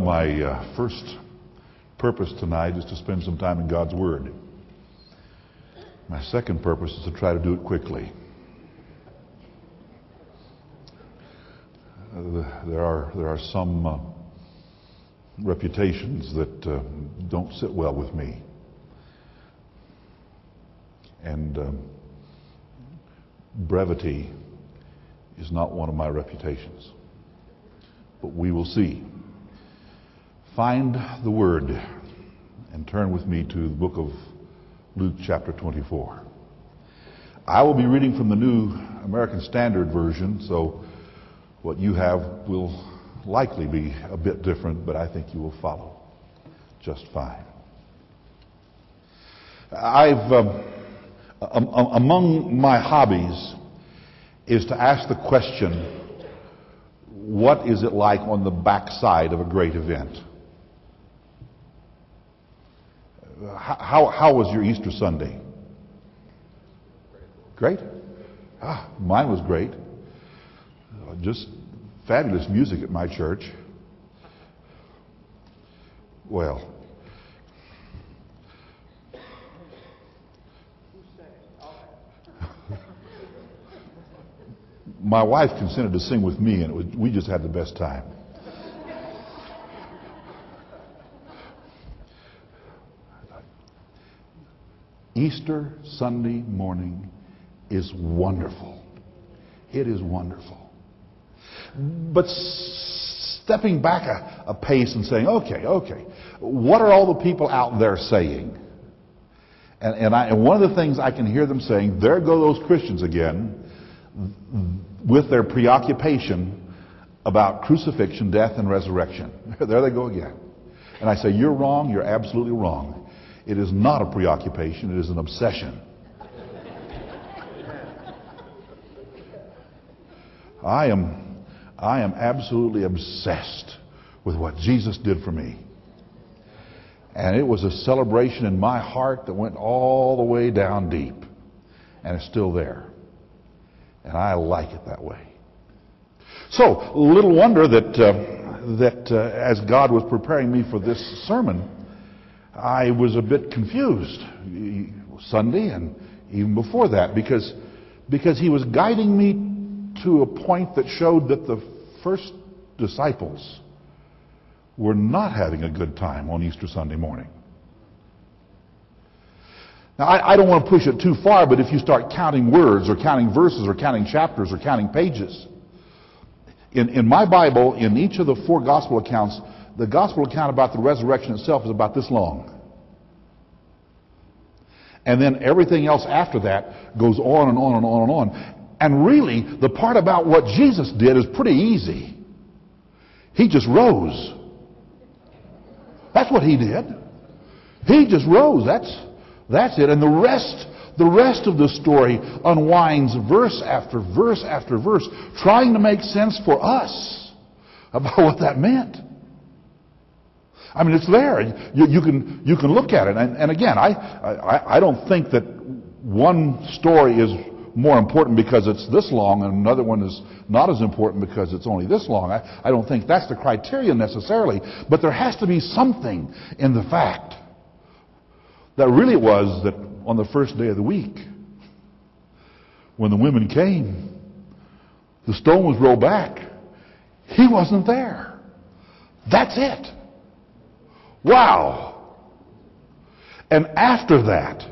Well, my uh, first purpose tonight is to spend some time in God's Word. My second purpose is to try to do it quickly. Uh, there are there are some uh, reputations that uh, don't sit well with me, and um, brevity is not one of my reputations. But we will see. Find the word and turn with me to the book of Luke, chapter 24. I will be reading from the New American Standard Version, so what you have will likely be a bit different, but I think you will follow just fine. I've, um, among my hobbies is to ask the question, what is it like on the backside of a great event? How, how was your Easter Sunday? Great? Ah, mine was great. Just fabulous music at my church. Well, my wife consented to sing with me, and was, we just had the best time. Easter Sunday morning is wonderful. It is wonderful. But stepping back a, a, pace and saying, okay, okay, what are all the people out there saying? And, and, I, and one of the things I can hear them saying, there go those Christians again with their preoccupation about crucifixion, death, and resurrection. there they go again. And I say, You're wrong, you're absolutely wrong. It is not a preoccupation, it is an obsession. I am, I am absolutely obsessed with what Jesus did for me. And it was a celebration in my heart that went all the way down deep. And it's still there. And I like it that way. So, little wonder that, uh, that uh, as God was preparing me for this sermon, I was a bit confused Sunday and even before that because, because he was guiding me to a point that showed that the first disciples were not having a good time on Easter Sunday morning. Now, I, I, don't want to push it too far, but if you start counting words or counting verses or counting chapters or counting pages, in, in my Bible, in each of the four gospel accounts, the gospel account about the resurrection itself is about this long. And then everything else after that goes on and on and on and on. And really, the part about what Jesus did is pretty easy. He just rose. That's what he did. He just rose. That's that's it. And the rest, the rest of the story unwinds verse after verse after verse, trying to make sense for us about what that meant. I mean, it's there. You, you can, you can look at it. And, and again, I, I, I don't think that one story is more important because it's this long and another one is not as important because it's only this long. I, I don't think that's the criteria necessarily. But there has to be something in the fact that really was that on the first day of the week, when the women came, the stone was rolled back. He wasn't there. That's it. Wow. And after that,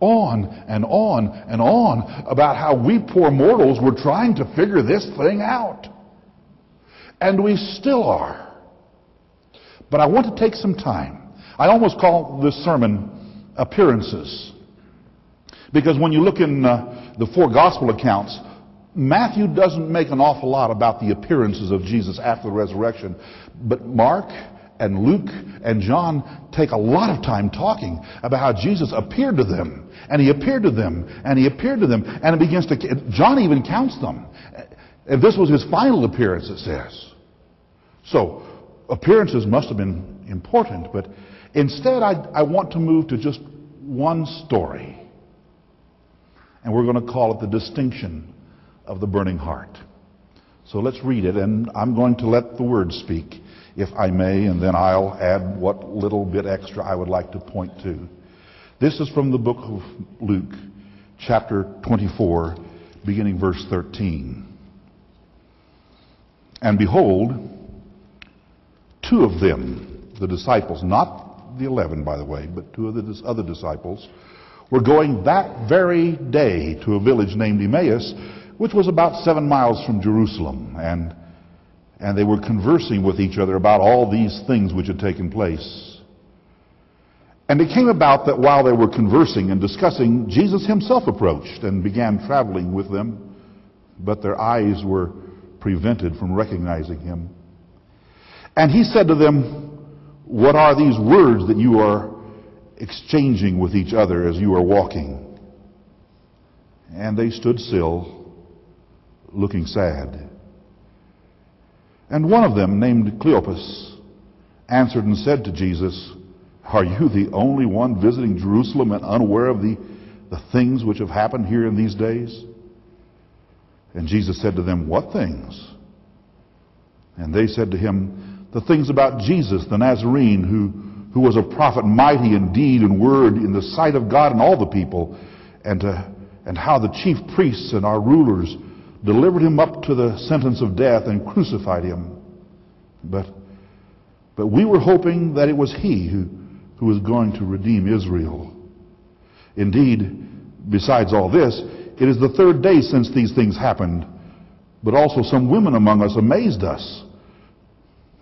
on and on and on about how we poor mortals were trying to figure this thing out. And we still are. But I want to take some time. I almost call this sermon appearances. Because when you look in uh, the four gospel accounts, Matthew doesn't make an awful lot about the appearances of Jesus after the resurrection, but Mark and Luke and John take a lot of time talking about how Jesus appeared to them, and he appeared to them, and he appeared to them, and it begins to, John even counts them. And this was his final appearance, it says. So, appearances must have been important, but Instead, I, I want to move to just one story. And we're going to call it the distinction of the burning heart. So let's read it, and I'm going to let the word speak if I may, and then I'll add what little bit extra I would like to point to. This is from the book of Luke, chapter 24, beginning verse 13. And behold, two of them, the disciples, not the eleven, by the way, but two of the other disciples, were going that very day to a village named Emmaus, which was about seven miles from Jerusalem. And, and they were conversing with each other about all these things which had taken place. And it came about that while they were conversing and discussing, Jesus himself approached and began traveling with them, but their eyes were prevented from recognizing him. And he said to them, What are these words that you are exchanging with each other as you are walking? And they stood still, looking sad. And one of them, named Cleopas, answered and said to Jesus, Are you the only one visiting Jerusalem and unaware of the, the things which have happened here in these days? And Jesus said to them, What things? And they said to him, The things about Jesus, the Nazarene, who, who was a prophet, mighty in deed and word in the sight of God and all the people, and, to, and how the chief priests and our rulers delivered him up to the sentence of death and crucified him. But, but we were hoping that it was he who, who was going to redeem Israel. Indeed, besides all this, it is the third day since these things happened. But also some women among us amazed us.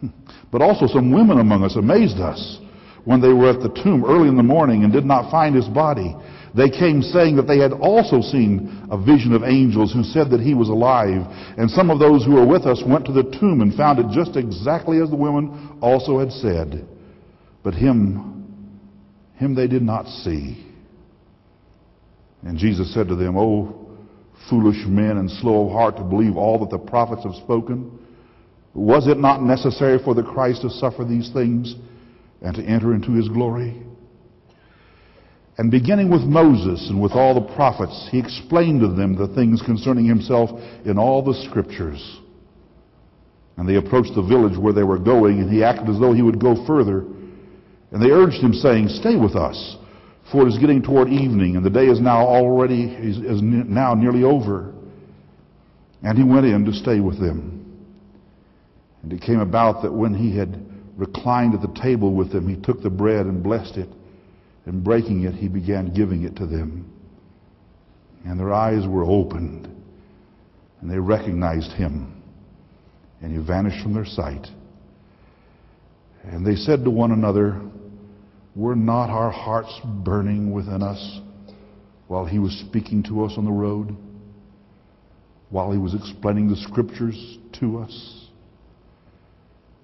But also some women among us amazed us when they were at the tomb early in the morning and did not find his body. They came saying that they had also seen a vision of angels who said that he was alive. And some of those who were with us went to the tomb and found it just exactly as the women also had said. But him, him they did not see. And Jesus said to them, O foolish men and slow of heart to believe all that the prophets have spoken, was it not necessary for the Christ to suffer these things and to enter into his glory? And beginning with Moses and with all the prophets, he explained to them the things concerning himself in all the scriptures. And they approached the village where they were going, and he acted as though he would go further. And they urged him, saying, Stay with us for it is getting toward evening, and the day is now already is, is now nearly over. And he went in to stay with them. And it came about that when he had reclined at the table with them, he took the bread and blessed it, and breaking it, he began giving it to them. And their eyes were opened, and they recognized him, and he vanished from their sight. And they said to one another, were not our hearts burning within us while he was speaking to us on the road? While he was explaining the scriptures to us?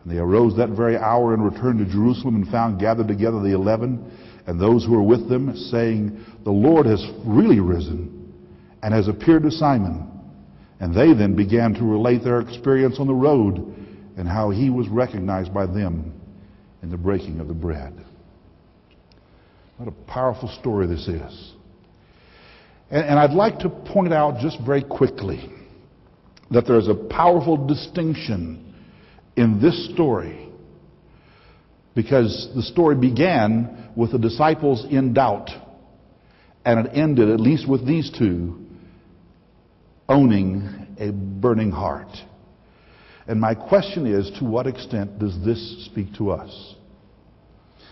And they arose that very hour and returned to Jerusalem and found gathered together the eleven and those who were with them, saying, The Lord has really risen and has appeared to Simon. And they then began to relate their experience on the road and how he was recognized by them in the breaking of the bread. What a powerful story this is. And, and I'd like to point out just very quickly that there's a powerful distinction in this story because the story began with the disciples in doubt and it ended, at least with these two, owning a burning heart. And my question is to what extent does this speak to us?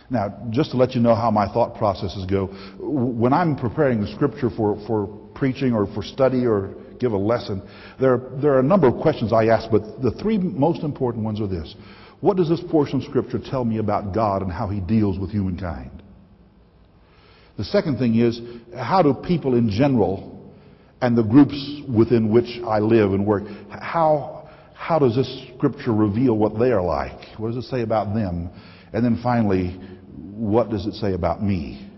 Now, just to let you know how my thought processes go, when I'm preparing the scripture for, for preaching or for study or give a lesson, there, there are a number of questions I ask, but the three most important ones are this. What does this portion of scripture tell me about God and how he deals with humankind? The second thing is, how do people in general and the groups within which I live and work, how, how does this scripture reveal what they are like? What does it say about them? And then finally, what does it say about me?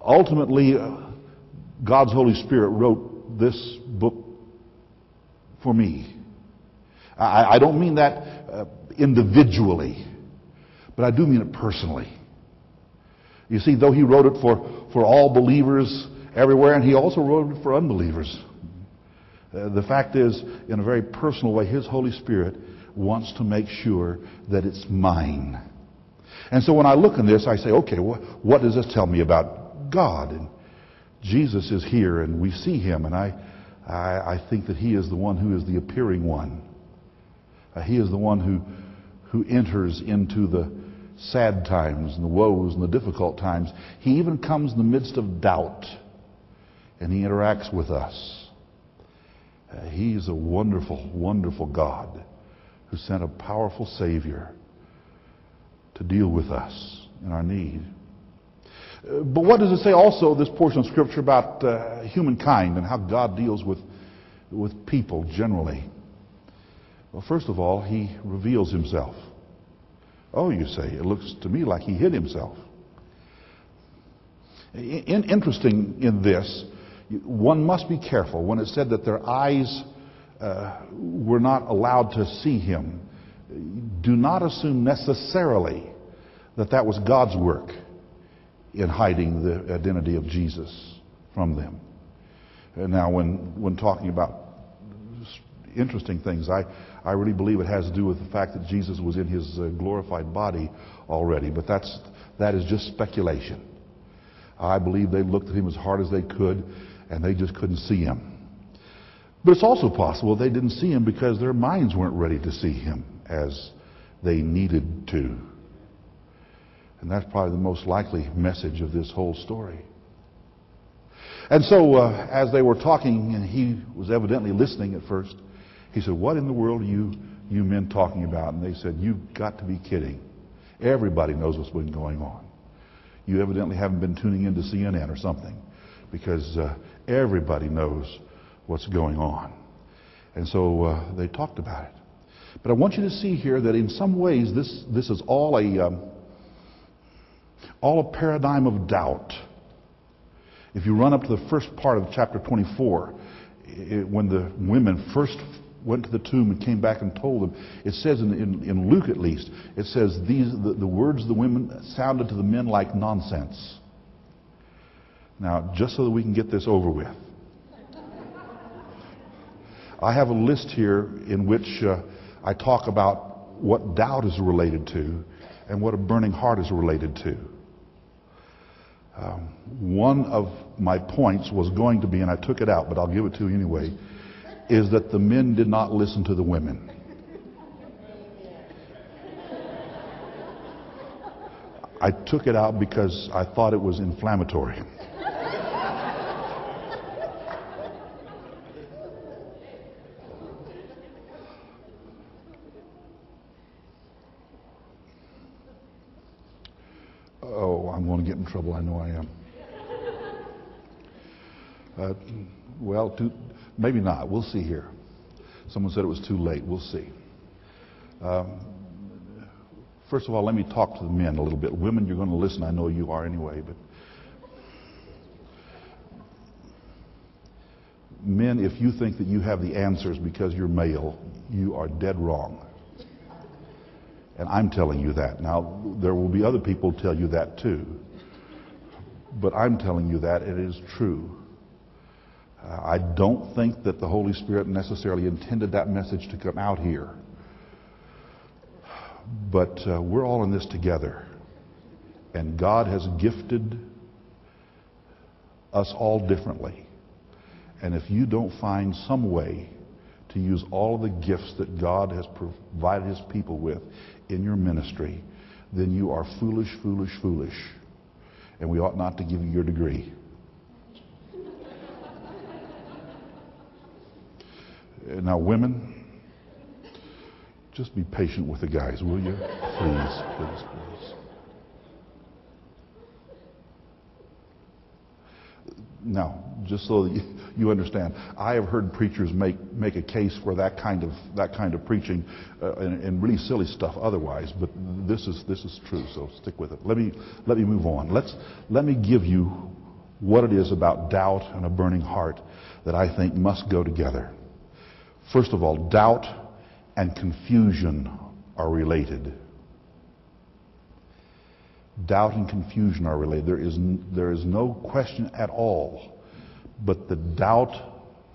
Ultimately, God's Holy Spirit wrote this book for me. I, I don't mean that uh, individually, but I do mean it personally. You see, though he wrote it for, for all believers everywhere, and he also wrote it for unbelievers. Uh, the fact is, in a very personal way, his Holy Spirit wants to make sure that it's mine. And so when I look in this, I say, okay, what does this tell me about God? And Jesus is here, and we see him, and I, I, I think that he is the one who is the appearing one. Uh, he is the one who, who enters into the sad times and the woes and the difficult times. He even comes in the midst of doubt, and he interacts with us. Uh, he is a wonderful, wonderful God who sent a powerful Savior to deal with us in our need. Uh, but what does it say also, this portion of Scripture, about uh, humankind and how God deals with, with people generally? Well, first of all, He reveals Himself. Oh, you say, it looks to me like He hid Himself. In, interesting in this, one must be careful when it said that their eyes uh, were not allowed to see him. Do not assume necessarily that that was God's work in hiding the identity of Jesus from them. Now, when, when talking about interesting things, I, I really believe it has to do with the fact that Jesus was in his uh, glorified body already, but that's, that is just speculation. I believe they looked at him as hard as they could and they just couldn't see him. But it's also possible they didn't see him because their minds weren't ready to see him as they needed to. And that's probably the most likely message of this whole story. And so, uh, as they were talking, and he was evidently listening at first, he said, What in the world are you, you men talking about? And they said, You've got to be kidding. Everybody knows what's been going on. You evidently haven't been tuning into CNN or something because uh, everybody knows what's going on. And so uh, they talked about it. But I want you to see here that in some ways this, this is all a, um, all a paradigm of doubt. If you run up to the first part of chapter 24, it, when the women first went to the tomb and came back and told them, it says in, in, in Luke at least, it says these, the, the words of the women sounded to the men like nonsense. Now, just so that we can get this over with, I have a list here in which uh, I talk about what doubt is related to and what a burning heart is related to. Um, one of my points was going to be, and I took it out, but I'll give it to you anyway, is that the men did not listen to the women. I took it out because I thought it was inflammatory. Oh, I'm going to get in trouble. I know I am. Uh, well, too, maybe not. We'll see here. Someone said it was too late. We'll see. Um, first of all, let me talk to the men a little bit. Women, you're going to listen. I know you are anyway, but men, if you think that you have the answers because you're male, you are dead wrong. And I'm telling you that. Now, there will be other people tell you that too. But I'm telling you that it is true. I don't think that the Holy Spirit necessarily intended that message to come out here. But uh, we're all in this together. And God has gifted us all differently. And if you don't find some way to use all of the gifts that God has provided his people with in your ministry, then you are foolish, foolish, foolish and we ought not to give you your degree. Now, women, just be patient with the guys, will you? Please, please, please. Now, just so that you, understand, I have heard preachers make, make a case for that kind of, that kind of preaching uh, and, and, really silly stuff otherwise, but this is, this is true, so stick with it. Let me, let me move on. Let's, let me give you what it is about doubt and a burning heart that I think must go together. First of all, doubt and confusion are related. Doubt and confusion are related. There is, there is no question at all but the doubt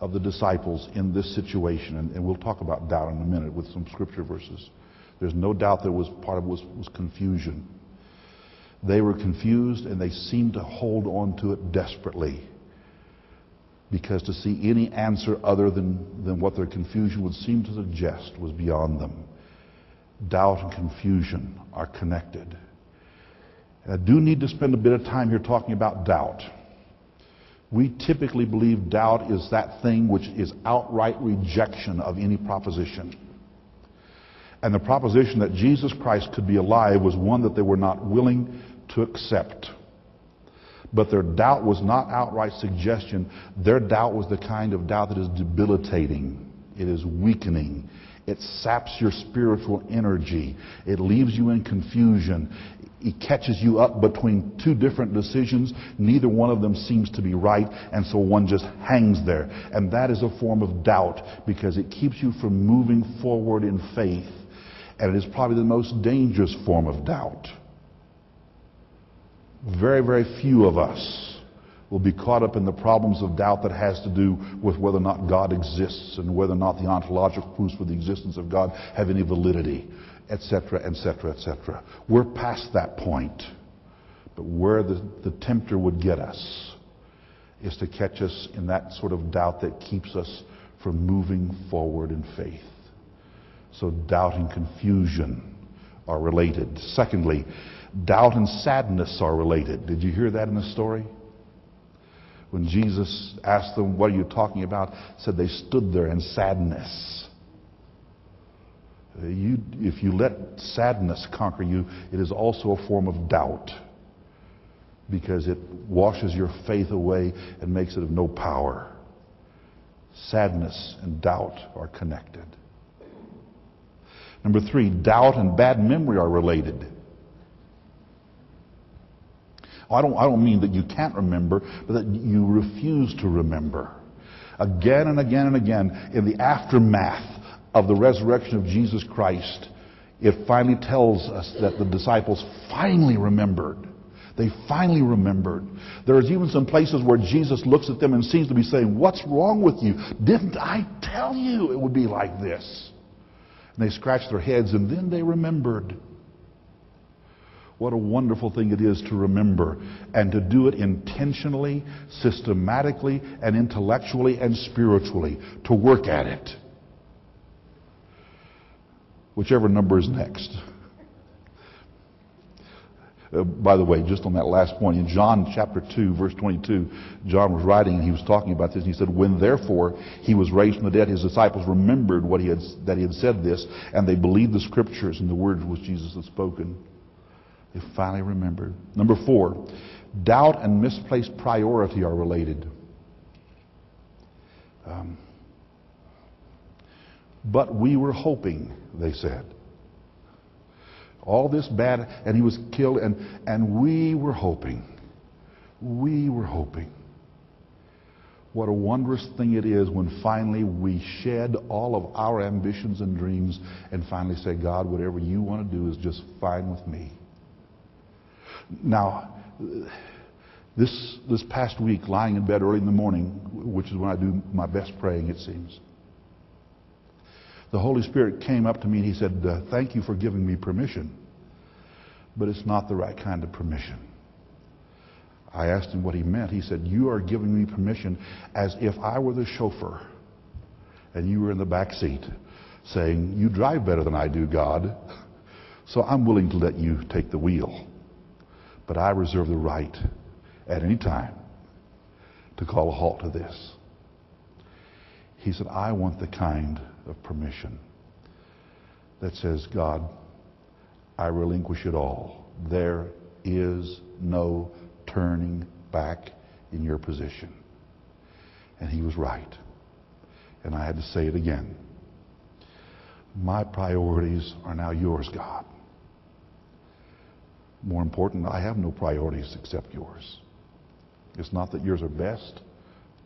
of the disciples in this situation, and, and we'll talk about doubt in a minute with some scripture verses. There's no doubt there was part of it was, was confusion. They were confused and they seemed to hold on to it desperately because to see any answer other than, than what their confusion would seem to suggest was beyond them. Doubt and confusion are connected. I do need to spend a bit of time here talking about doubt. We typically believe doubt is that thing which is outright rejection of any proposition. And the proposition that Jesus Christ could be alive was one that they were not willing to accept. But their doubt was not outright suggestion. Their doubt was the kind of doubt that is debilitating. It is weakening. It saps your spiritual energy. It leaves you in confusion. It catches you up between two different decisions. Neither one of them seems to be right, and so one just hangs there. And that is a form of doubt because it keeps you from moving forward in faith. And it is probably the most dangerous form of doubt. Very, very few of us will be caught up in the problems of doubt that has to do with whether or not God exists and whether or not the ontological proofs for the existence of God have any validity, etc., etc., etc. We're past that point. But where the, the tempter would get us is to catch us in that sort of doubt that keeps us from moving forward in faith. So doubt and confusion are related. Secondly, doubt and sadness are related. Did you hear that in the story? When Jesus asked them, What are you talking about? said they stood there in sadness. You, if you let sadness conquer you, it is also a form of doubt because it washes your faith away and makes it of no power. Sadness and doubt are connected. Number three, doubt and bad memory are related. I don't, I don't mean that you can't remember, but that you refuse to remember. Again and again and again, in the aftermath of the resurrection of Jesus Christ, it finally tells us that the disciples finally remembered. They finally remembered. There's even some places where Jesus looks at them and seems to be saying, What's wrong with you? Didn't I tell you it would be like this? And they scratched their heads and then they remembered. What a wonderful thing it is to remember and to do it intentionally, systematically, and intellectually and spiritually, to work at it. Whichever number is next. Uh, by the way, just on that last point, in John chapter 2, verse 22, John was writing and he was talking about this. And he said, When therefore he was raised from the dead, his disciples remembered what he had, that he had said this, and they believed the scriptures and the words which Jesus had spoken. They finally remembered. Number four, doubt and misplaced priority are related. Um, but we were hoping, they said. All this bad, and he was killed, and, and we were hoping. We were hoping. What a wondrous thing it is when finally we shed all of our ambitions and dreams and finally say, God, whatever you want to do is just fine with me. Now, this, this past week, lying in bed early in the morning, which is when I do my best praying, it seems, the Holy Spirit came up to me and he said, uh, Thank you for giving me permission, but it's not the right kind of permission. I asked him what he meant. He said, You are giving me permission as if I were the chauffeur and you were in the back seat saying, You drive better than I do, God, so I'm willing to let you take the wheel. But I reserve the right at any time to call a halt to this. He said, I want the kind of permission that says, God, I relinquish it all. There is no turning back in your position. And he was right. And I had to say it again. My priorities are now yours, God. More important, I have no priorities except yours. It's not that yours are best,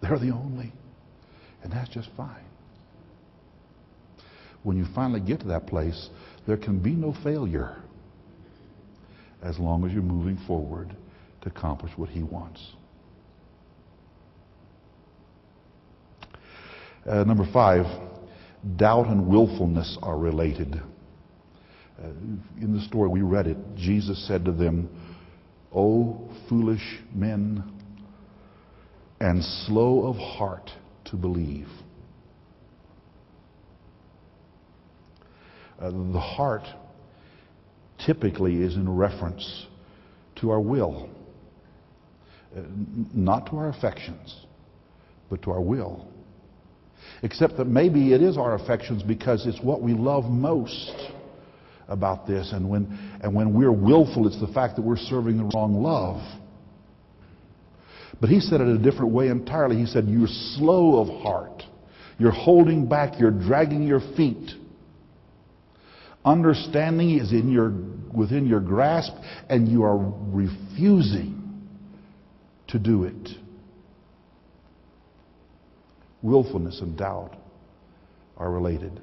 they're the only. And that's just fine. When you finally get to that place, there can be no failure as long as you're moving forward to accomplish what He wants. Uh, number five, doubt and willfulness are related. Uh, in the story we read it, Jesus said to them, O foolish men and slow of heart to believe. Uh, the heart typically is in reference to our will, uh, not to our affections, but to our will. Except that maybe it is our affections because it's what we love most about this. And when, and when we're willful, it's the fact that we're serving the wrong love. But he said it a different way entirely. He said, You're slow of heart. You're holding back. You're dragging your feet. Understanding is in your, within your grasp, and you are refusing to do it. Willfulness and doubt are related.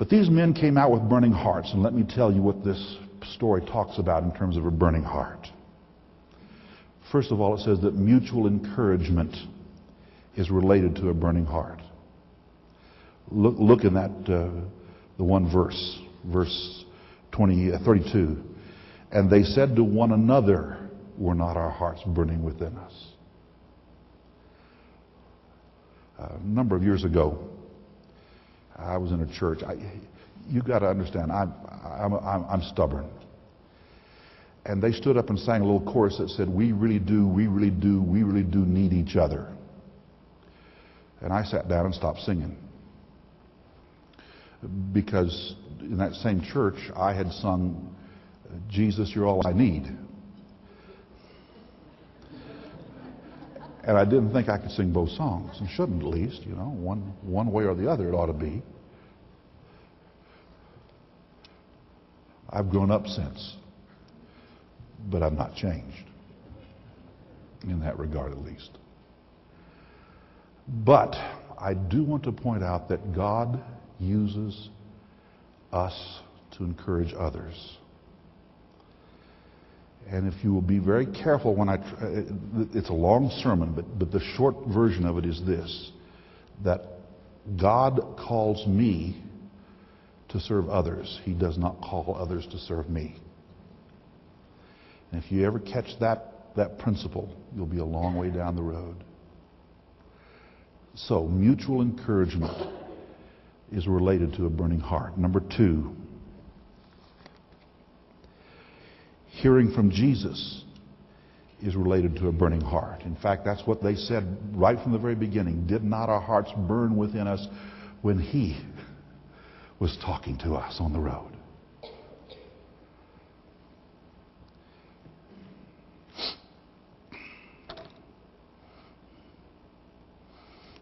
But these men came out with burning hearts, and let me tell you what this story talks about in terms of a burning heart. First of all, it says that mutual encouragement is related to a burning heart. Look, look in that, uh, the one verse, verse 20, uh, 32. And they said to one another, Were not our hearts burning within us? Uh, a number of years ago, I was in a church. I, you got to understand, I'm, I'm, I'm, I'm stubborn. And they stood up and sang a little chorus that said, We really do, we really do, we really do need each other. And I sat down and stopped singing. Because in that same church, I had sung, Jesus, you're all I need. And I didn't think I could sing both songs, and shouldn't at least, you know, one, one way or the other it ought to be. I've grown up since, but I'm not changed, in that regard at least. But I do want to point out that God uses us to encourage others. And if you will be very careful when I, uh, it's a long sermon, but, but the short version of it is this that God calls me to serve others, He does not call others to serve me. And if you ever catch that, that principle, you'll be a long way down the road. So, mutual encouragement is related to a burning heart. Number two, hearing from Jesus is related to a burning heart. In fact, that's what they said right from the very beginning. Did not our hearts burn within us when He was talking to us on the road?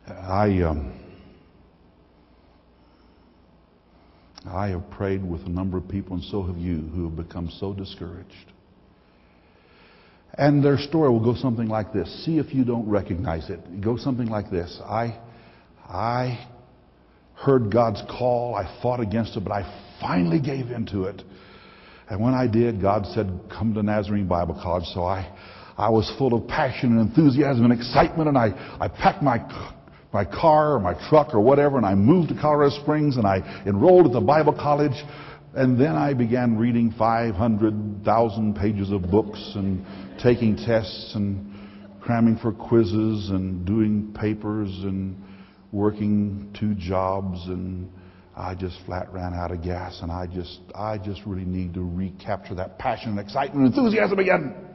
I um, I have prayed with a number of people, and so have you, who have become so discouraged. And their story will go something like this. See if you don't recognize it. It goes something like this. I, I heard God's call. I fought against it, but I finally gave in to it. And when I did, God said, come to Nazarene Bible College. So I, I was full of passion and enthusiasm and excitement, and I, I packed my my car or my truck or whatever, and I moved to Colorado Springs and I enrolled at the Bible College. And then I began reading 500,000 pages of books and taking tests and cramming for quizzes and doing papers and working two jobs and I just flat ran out of gas and I just I just really need to recapture that passion and excitement and enthusiasm again.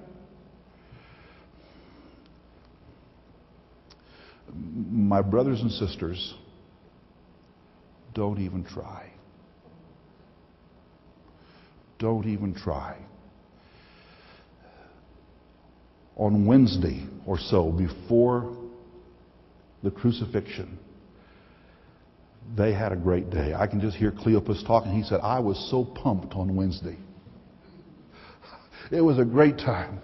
My brothers and sisters, don't even try. Don't even try. On Wednesday or so, before the crucifixion, they had a great day. I can just hear Cleopas talking. He said, I was so pumped on Wednesday. It was a great time.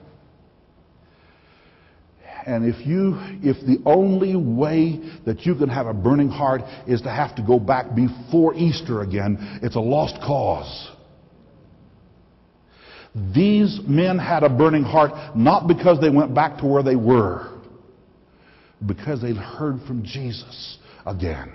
And if you, if the only way that you can have a burning heart is to have to go back before Easter again, it's a lost cause. These men had a burning heart not because they went back to where they were, because they'd heard from Jesus again.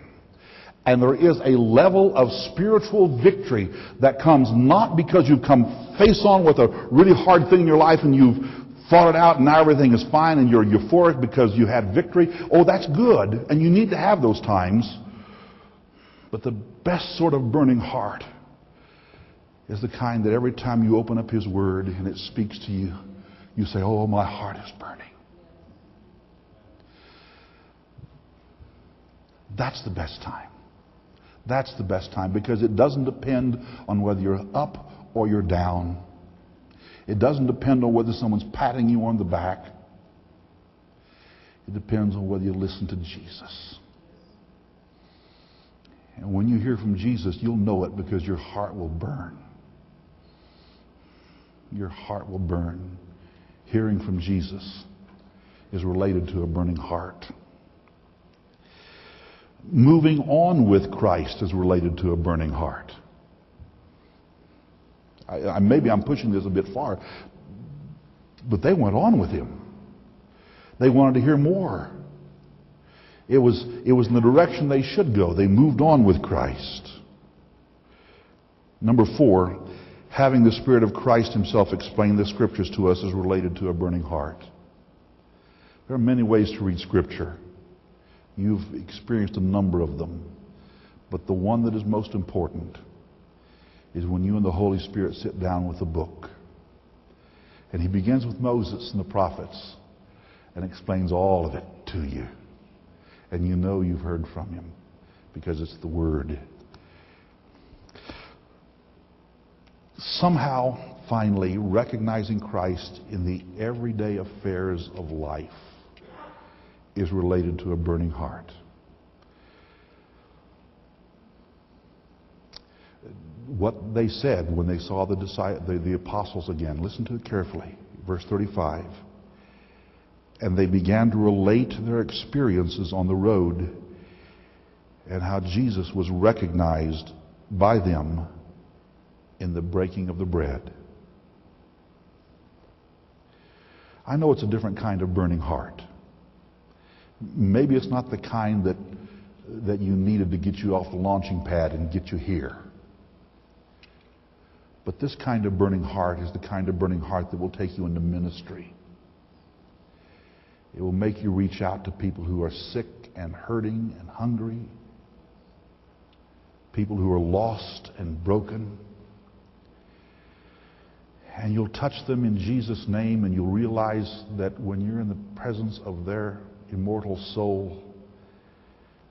And there is a level of spiritual victory that comes not because you've come face on with a really hard thing in your life and you've fought it out and now everything is fine and you're euphoric because you had victory. Oh, that's good. And you need to have those times. But the best sort of burning heart is the kind that every time you open up His Word and it speaks to you, you say, Oh, my heart is burning. That's the best time. That's the best time because it doesn't depend on whether you're up or you're down. It doesn't depend on whether someone's patting you on the back. It depends on whether you listen to Jesus. And when you hear from Jesus, you'll know it because your heart will burn. Your heart will burn. Hearing from Jesus is related to a burning heart. Moving on with Christ is related to a burning heart. I, I, maybe I'm pushing this a bit far, but they went on with him. They wanted to hear more. It was, it was in the direction they should go. They moved on with Christ. Number four, having the Spirit of Christ Himself explain the Scriptures to us is related to a burning heart. There are many ways to read Scripture. You've experienced a number of them. But the one that is most important is when you and the Holy Spirit sit down with a book. And he begins with Moses and the prophets and explains all of it to you. And you know you've heard from him because it's the Word. Somehow, finally, recognizing Christ in the everyday affairs of life is related to a burning heart. What they said when they saw the, the, the apostles again, listen to it carefully. Verse 35. And they began to relate their experiences on the road and how Jesus was recognized by them in the breaking of the bread. I know it's a different kind of burning heart. Maybe it's not the kind that, that you needed to get you off the launching pad and get you here. But this kind of burning heart is the kind of burning heart that will take you into ministry. It will make you reach out to people who are sick and hurting and hungry, people who are lost and broken. And you'll touch them in Jesus' name, and you'll realize that when you're in the presence of their immortal soul,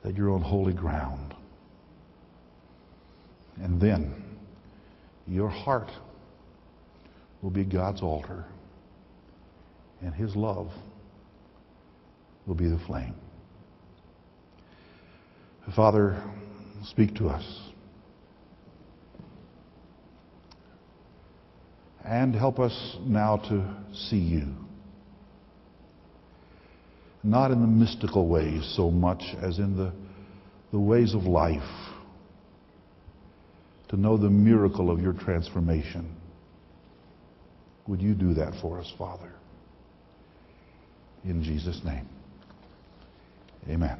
that you're on holy ground. And then your heart will be God's altar, and His love will be the flame. Father, speak to us. And help us now to see you not in the mystical ways so much as in the, the ways of life, to know the miracle of your transformation. Would you do that for us, Father? In Jesus' name. Amen.